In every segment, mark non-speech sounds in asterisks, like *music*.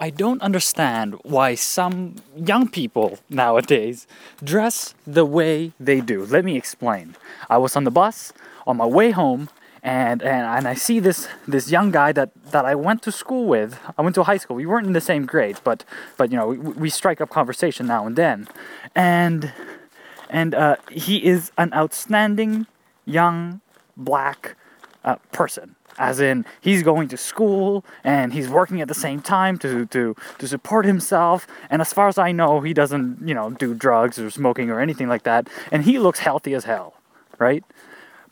I don't understand why some young people nowadays dress the way they do. Let me explain. I was on the bus on my way home and and, and I see this this young guy that, that I went to school with. I went to high school. We weren't in the same grade, but but you know we, we strike up conversation now and then, and and uh, he is an outstanding young black uh, person. As in he's going to school and he's working at the same time to, to, to support himself. And as far as i know he doesn't you know do drugs or smoking or anything like that. And he looks healthy as hell right?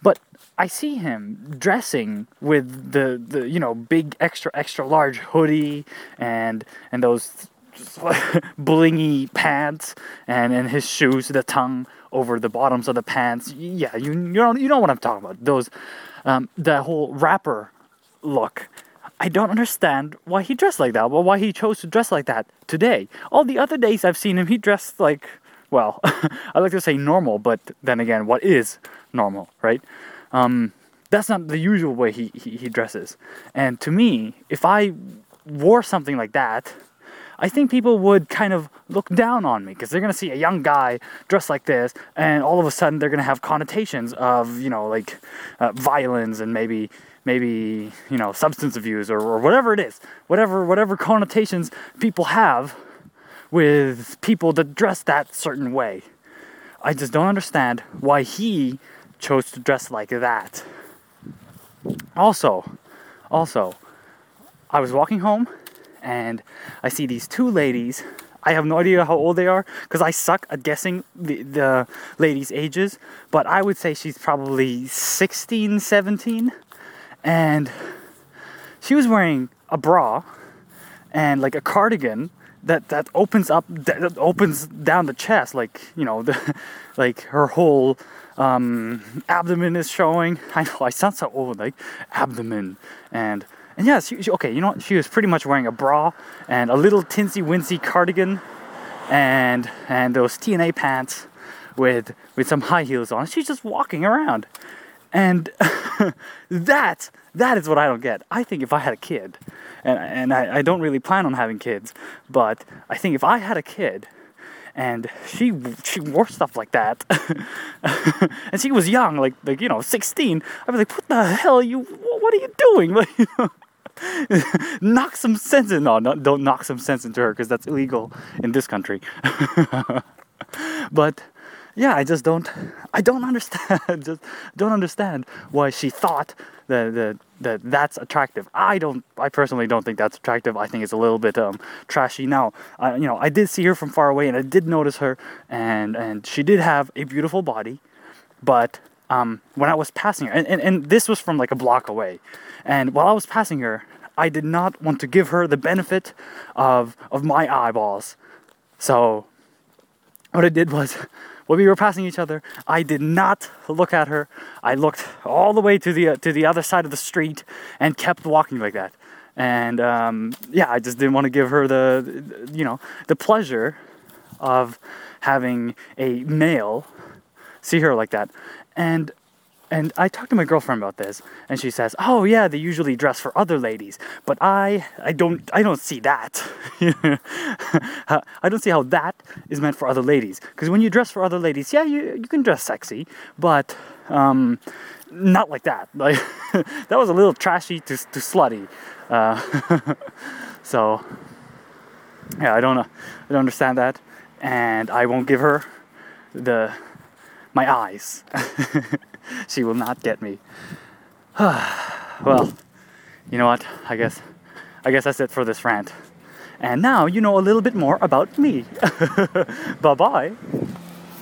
But i see him dressing with the, the you know big extra extra large hoodie and and those *laughs* blingy pants and and his shoes the tongue over the bottoms of the pants yeah you you know you know what i'm talking about those um, the whole rapper look. I don't understand why he dressed like that, or why he chose to dress like that today. All the other days I've seen him, he dressed like, well, *laughs* I like to say normal, but then again, what is normal, right? Um, that's not the usual way he, he, he dresses. And to me, if I wore something like that, I think people would kind of look down on me because they're gonna see a young guy dressed like this, and all of a sudden they're gonna have connotations of you know like uh, violence and maybe maybe you know substance abuse or, or whatever it is, whatever whatever connotations people have with people that dress that certain way. I just don't understand why he chose to dress like that. Also, also, I was walking home and I see these two ladies. I have no idea how old they are because I suck at guessing the, the ladies' ages, but I would say she's probably 16, 17. And she was wearing a bra and like a cardigan that that opens up that opens down the chest like you know the *laughs* like her whole um, abdomen is showing *laughs* i know i sound so old like abdomen and and yeah, she, she, okay, you know what? She was pretty much wearing a bra and a little tinsy wincy cardigan and and those TNA pants with with some high heels on. She's just walking around. And *laughs* that that is what I don't get. I think if I had a kid, and and I, I don't really plan on having kids, but I think if I had a kid and she she wore stuff like that *laughs* and she was young like like you know 16 i'd be like what the hell are you what are you doing *laughs* like you know, knock some sense in. No, no, don't knock some sense into her because that's illegal in this country. *laughs* but yeah, I just don't. I don't understand. *laughs* just don't understand why she thought that that that that's attractive. I don't. I personally don't think that's attractive. I think it's a little bit um, trashy. Now, I, you know, I did see her from far away, and I did notice her, and and she did have a beautiful body, but um, when I was passing her, and, and, and this was from like a block away, and while I was passing her, I did not want to give her the benefit of, of my eyeballs. So, what I did was, when we were passing each other, I did not look at her. I looked all the way to the, uh, to the other side of the street and kept walking like that. And um, yeah, I just didn't want to give her the, you know, the pleasure of having a male see her like that. And and I talked to my girlfriend about this, and she says, "Oh yeah, they usually dress for other ladies, but I, I don't, I don't see that. *laughs* I don't see how that is meant for other ladies. Because when you dress for other ladies, yeah, you you can dress sexy, but um, not like that. *laughs* Like that was a little trashy to to slutty. Uh, *laughs* so yeah, I don't, I don't understand that, and I won't give her the my eyes." *laughs* she will not get me. *sighs* well, you know what? I guess I guess that's it for this rant. And now you know a little bit more about me. *laughs* bye bye.